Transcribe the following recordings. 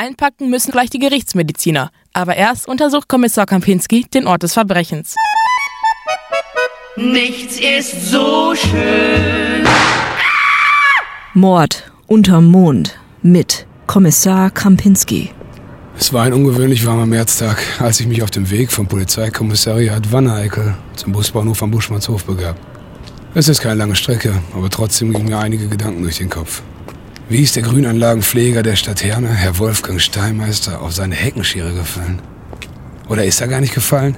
Einpacken müssen gleich die Gerichtsmediziner. Aber erst untersucht Kommissar Kampinski den Ort des Verbrechens. Nichts ist so schön. Mord unterm Mond mit Kommissar Kampinski. Es war ein ungewöhnlich warmer Märztag, als ich mich auf dem Weg vom Polizeikommissariat Wanne-Eickel zum Busbahnhof am Buschmannshof begab. Es ist keine lange Strecke, aber trotzdem gingen mir einige Gedanken durch den Kopf. Wie ist der Grünanlagenpfleger der Stadt Herne, Herr Wolfgang Steinmeister, auf seine Heckenschere gefallen? Oder ist er gar nicht gefallen?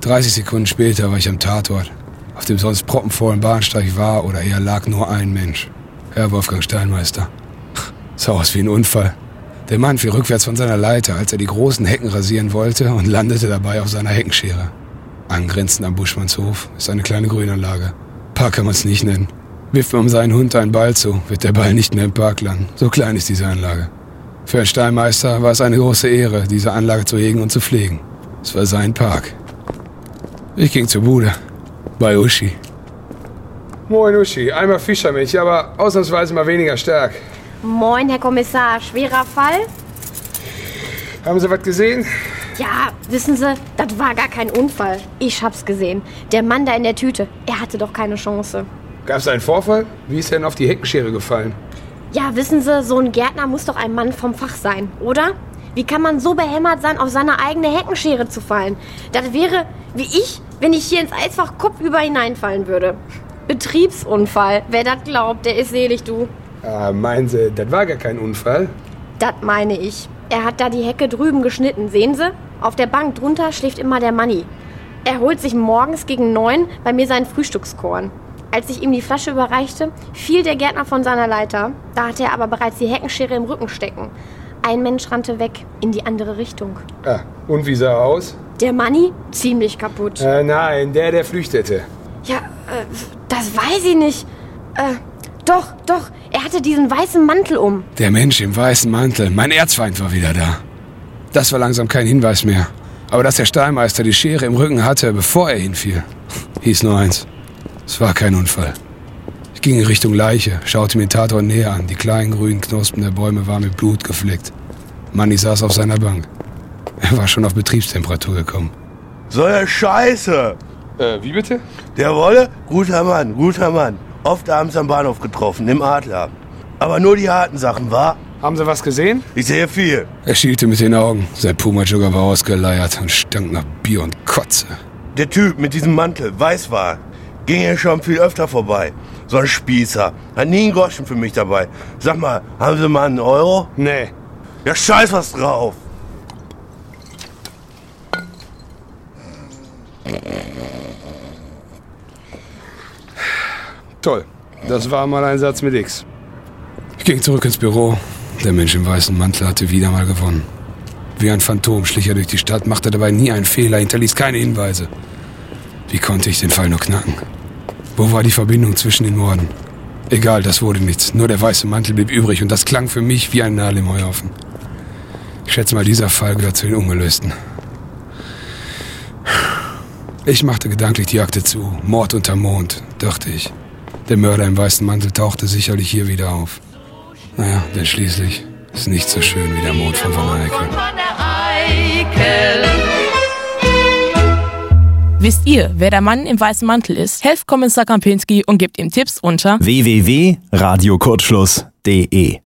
30 Sekunden später war ich am Tatort. Auf dem sonst proppenvollen Bahnsteig war oder eher lag nur ein Mensch. Herr Wolfgang Steinmeister. Sah aus wie ein Unfall. Der Mann fiel rückwärts von seiner Leiter, als er die großen Hecken rasieren wollte und landete dabei auf seiner Heckenschere. Angrenzend am Buschmannshof ist eine kleine Grünanlage. Park kann man es nicht nennen. Wirft man seinen Hund einen Ball zu, wird der Ball nicht mehr im Park landen. So klein ist diese Anlage. Für Herrn Steinmeister war es eine große Ehre, diese Anlage zu hegen und zu pflegen. Es war sein Park. Ich ging zur Bude. Bei Uschi. Moin Uschi, einmal Fischermilch, aber ausnahmsweise mal weniger stark. Moin, Herr Kommissar. Schwerer Fall? Haben Sie was gesehen? Ja, wissen Sie, das war gar kein Unfall. Ich hab's gesehen. Der Mann da in der Tüte, er hatte doch keine Chance. Gab es einen Vorfall? Wie ist er denn auf die Heckenschere gefallen? Ja, wissen Sie, so ein Gärtner muss doch ein Mann vom Fach sein, oder? Wie kann man so behämmert sein, auf seine eigene Heckenschere zu fallen? Das wäre wie ich, wenn ich hier ins Eisfach kopfüber hineinfallen würde. Betriebsunfall. Wer das glaubt, der ist selig, du. Ah, meinen Sie, das war gar kein Unfall? Das meine ich. Er hat da die Hecke drüben geschnitten, sehen Sie? Auf der Bank drunter schläft immer der Manni. Er holt sich morgens gegen neun bei mir seinen Frühstückskorn. Als ich ihm die Flasche überreichte, fiel der Gärtner von seiner Leiter. Da hatte er aber bereits die Heckenschere im Rücken stecken. Ein Mensch rannte weg, in die andere Richtung. Ah, und wie sah er aus? Der Manni? Ziemlich kaputt. Äh, nein, der, der flüchtete. Ja, äh, das weiß ich nicht. Äh, doch, doch, er hatte diesen weißen Mantel um. Der Mensch im weißen Mantel. Mein Erzfeind war wieder da. Das war langsam kein Hinweis mehr. Aber dass der Stahlmeister die Schere im Rücken hatte, bevor er hinfiel, hieß nur eins. Es war kein Unfall. Ich ging in Richtung Leiche, schaute mir den Tatort näher an. Die kleinen grünen Knospen der Bäume waren mit Blut gefleckt. Manni saß auf seiner Bank. Er war schon auf Betriebstemperatur gekommen. So eine Scheiße! Äh, wie bitte? Der Wolle? Guter Mann, guter Mann. Oft abends am Bahnhof getroffen, im Adler. Aber nur die harten Sachen, war? Haben Sie was gesehen? Ich sehe viel. Er schielte mit den Augen. Sein Puma-Jogger war ausgeleiert und stank nach Bier und Kotze. Der Typ mit diesem Mantel, weiß war, ging hier schon viel öfter vorbei. So ein Spießer. Hat nie einen Groschen für mich dabei. Sag mal, haben Sie mal einen Euro? Nee. Ja, scheiß was drauf. Toll. Das war mal ein Satz mit X. Ich ging zurück ins Büro. Der Mensch im weißen Mantel hatte wieder mal gewonnen. Wie ein Phantom schlich er durch die Stadt, machte dabei nie einen Fehler, hinterließ keine Hinweise. Wie konnte ich den Fall nur knacken? Wo war die Verbindung zwischen den Morden? Egal, das wurde nichts. Nur der weiße Mantel blieb übrig und das klang für mich wie ein Nadel im Heuhaufen. Ich schätze mal, dieser Fall gehört zu den Ungelösten. Ich machte gedanklich die Akte zu. Mord unter Mond, dachte ich. Der Mörder im weißen Mantel tauchte sicherlich hier wieder auf. Denn schließlich ist nichts so schön wie der Mond von Van Eyck. Wisst ihr, wer der Mann im weißen Mantel ist? Helft Kommissar Kampinski und gebt ihm Tipps unter www.radiokurzschluss.de